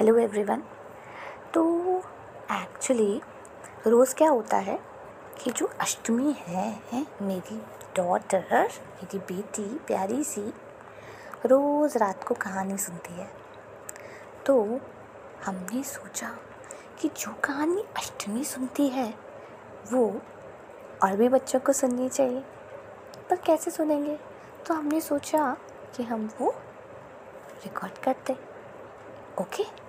Hello everyone तो actually रोज़ क्या होता है कि जो अष्टमी है, है मेरी डॉटर मेरी बेटी प्यारी सी रोज़ रात को कहानी सुनती है। तो हमने सोचा कि जो कहानी अष्टमी सुनती है वो और भी बच्चों को सुननी चाहिए। पर कैसे सुनेंगे? तो हमने सोचा कि हम वो रिकॉर्ड करते। ओके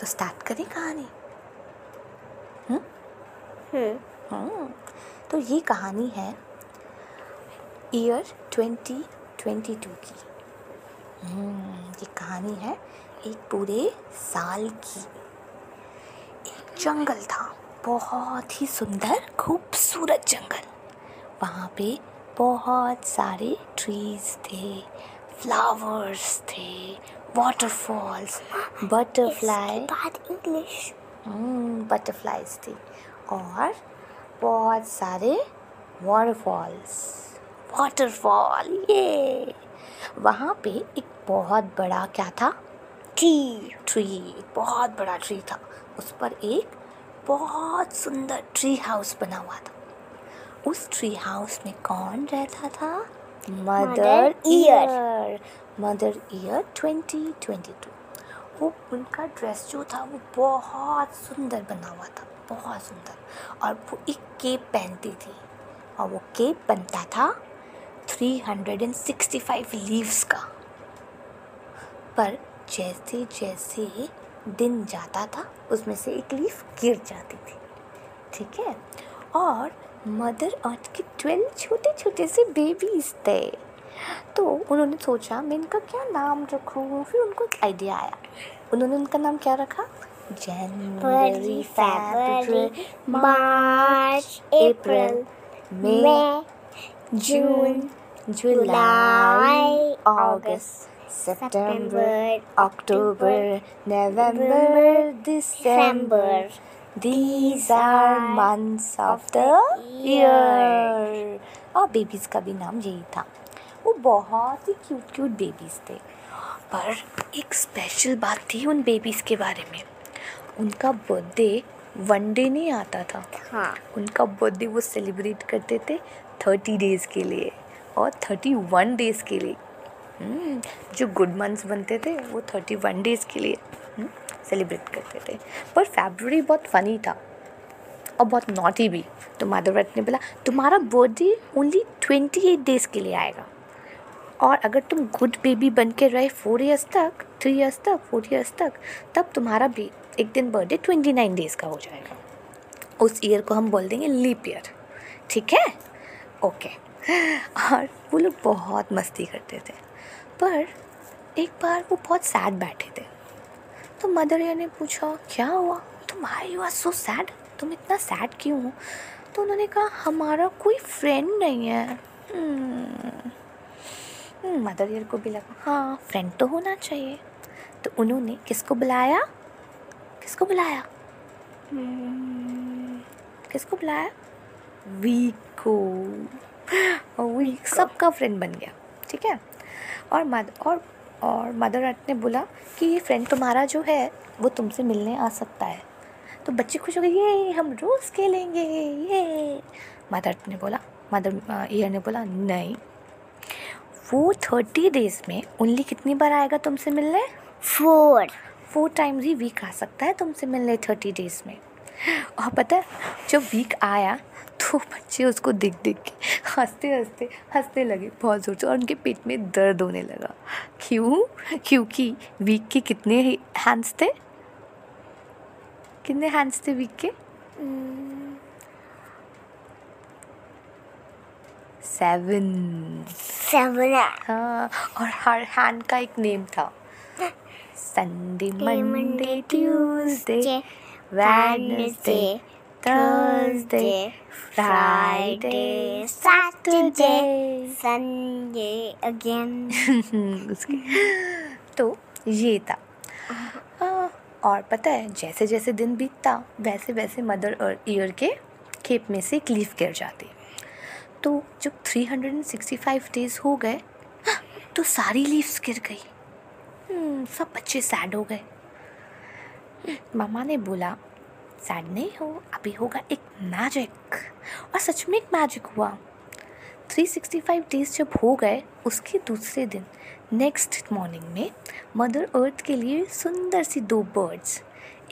तो स्टार्ट करें कहानी। हम्म? हम्म। हम्म, तो ये कहानी है ईयर ट्वेंटी ट्वेंटी टू की। हम्म, ये कहानी है एक पूरे साल की। एक जंगल था बहुत ही सुंदर खूबसूरत जंगल। वहाँ पे बहुत सारे ट्रीज थे फ्लावर्स थे वाटरफॉल्स बटरफ्लाई बात इंग्लिश बटरफ्लाइज थी और बहुत सारे वाटरफॉल्स वाटरफॉल ये वहाँ पे एक बहुत बड़ा क्या था? टी ट्री बहुत बड़ा ट्री था। उस पर एक बहुत सुंदर ट्री हाउस बना हुआ था। उस ट्री हाउस में कौन रहता था? Mother year mother year twenty twenty two वो उनका ड्रेस जो था वो बहुत सुंदर बना हुआ था बहुत सुंदर। और वो एक केप पहनती थी। और वो केप बनता था three hundred and sixty five leaves का। पर जैसे जैसे दिन जाता था उसमें से एक लीफ गिर जाती थी। ठीक है? और मदर अर्थ के ट्वेल्व छोटे छोटे से बेबीज थे। तो उन्होंने सोचा मैं इनका क्या नाम रखूँ? फिर उनको एक आइडिया आया। उन्होंने उनका नाम क्या रखा? जनवरी फरवरी मार्च अप्रैल मई मई जून जुलाई अगस्त सितंबर अक्टूबर नवंबर दिसंबर These are months of the year. और बेबीज़ का भी नाम यही था। वो बहुत ही क्यूट क्यूट बेबीज़ थे। पर एक स्पेशल बात थी उन बेबीज़ के बारे में। उनका बर्थडे वन डे नहीं आता था। हाँ। उनका बर्थडे वो सेलिब्रेट करते थे थर्टी डेज़ के लिए और थर्टी वन डेज़ के लिए। हम्म, जो गुड मंथ्स बनते थे वो थर्टी वन डेज़ के लिए। सेलिब्रेट करते थे। पर फेबररी बहुत फ़नी था और बहुत नॉटी भी। तो माधवरत ने बोला, तुम्हारा birthday only twenty eight days के लिए आएगा। और अगर तुम गुड बेबी बन के रहे फोर ईयर्स तक थ्री ईयर्स तक फोर ईयर्स तक, तब तुम्हारा भी एक दिन बर्थडे ट्वेंटी नाइन डेज़ का हो जाएगा। उस ईयर को हम बोल देंगे लीप ईयर ठीक है? ओके और वो लोग बहुत मस्ती करते थे। पर एक बार वो बहुत सैड बैठे थे। तो मदर ने पूछा क्या हुआ? तुम I you are so sad तुम इतना सैड क्यों हो? तो उन्होंने कहा हमारा कोई फ्रेंड नहीं है. मदर ईयर को भी लगा हाँ फ्रेंड तो होना चाहिए। तो उन्होंने किसको बुलाया? किसको बुलाया? किसको बुलाया? वीक। को वीक। सबका फ्रेंड बन गया ठीक है? और मद और और मदर अर्थ ने बोला कि ये फ्रेंड तुम्हारा जो है वो तुमसे मिलने आ सकता है। तो बच्चे खुश हो गए ये हम रोज़ खेलेंगे ये। मदर अर्थ ने बोला मदर ईयर ने बोला नहीं वो थर्टी डेज़ में ओनली कितनी बार आएगा तुमसे मिलने? फोर फोर टाइम्स ही वीक आ सकता है तुमसे मिलने थर्टी डेज़ में। और पता है जब वीक आया तो बच्चे उसको देख देख के हँसते हँसते हंसने लगे बहुत ज़ोर से। और उनके पेट में दर्द होने लगा। क्यों? क्योंकि वीक के कितने हैंड्स थे? कितने हैंड्स थे वीक के? सेवन सेवन हाँ। और हर हैंड का एक नेम था। Sunday Monday Tuesday Wednesday Thursday Friday Saturday Sunday again उसके। तो ये था। हाँ, और पता है जैसे जैसे दिन बीतता वैसे वैसे मदर और ईयर के खेप में से एक लीफ गिर जाती। तो जब 365 डेज़ हो गए तो सारी लीव्स गिर गई। हम्म, सब बच्चे सैड हो गए। मामा ने बोला सैड नहीं हो अभी होगा एक मैजिक और सच में एक मैजिक हुआ। 365 डेज़ जब हो गए उसके दूसरे दिन नेक्स्ट मॉर्निंग में मदर अर्थ के लिए सुंदर सी दो बर्ड्स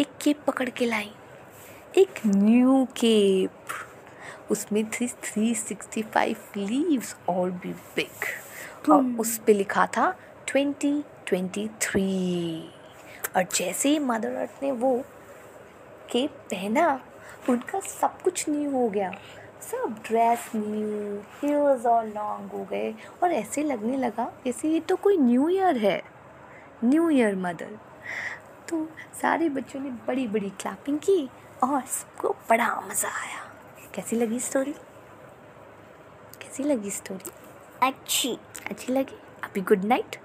एक केप पकड़ के लाई। एक न्यू केप उसमें थी थ्री सिक्सटी फाइव लीव्स और भी बिग और उस पर लिखा था ट्वेंटी ट्वेंटी थ्री और जैसे ही मदर अर्थ ने वो केप पहना उनका सब कुछ न्यू हो गया। सब ड्रेस न्यू हेयर्स और लॉन्ग हो गए और ऐसे लगने लगा जैसे ये तो कोई न्यू ईयर है। न्यू ईयर मदर तो सारे बच्चों ने बड़ी बड़ी क्लैपिंग की और सबको बड़ा मज़ा आया। कैसी लगी स्टोरी कैसी लगी स्टोरी अच्छी। अच्छी लगी? अभी गुड नाइट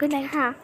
गुड नाइट हाँ।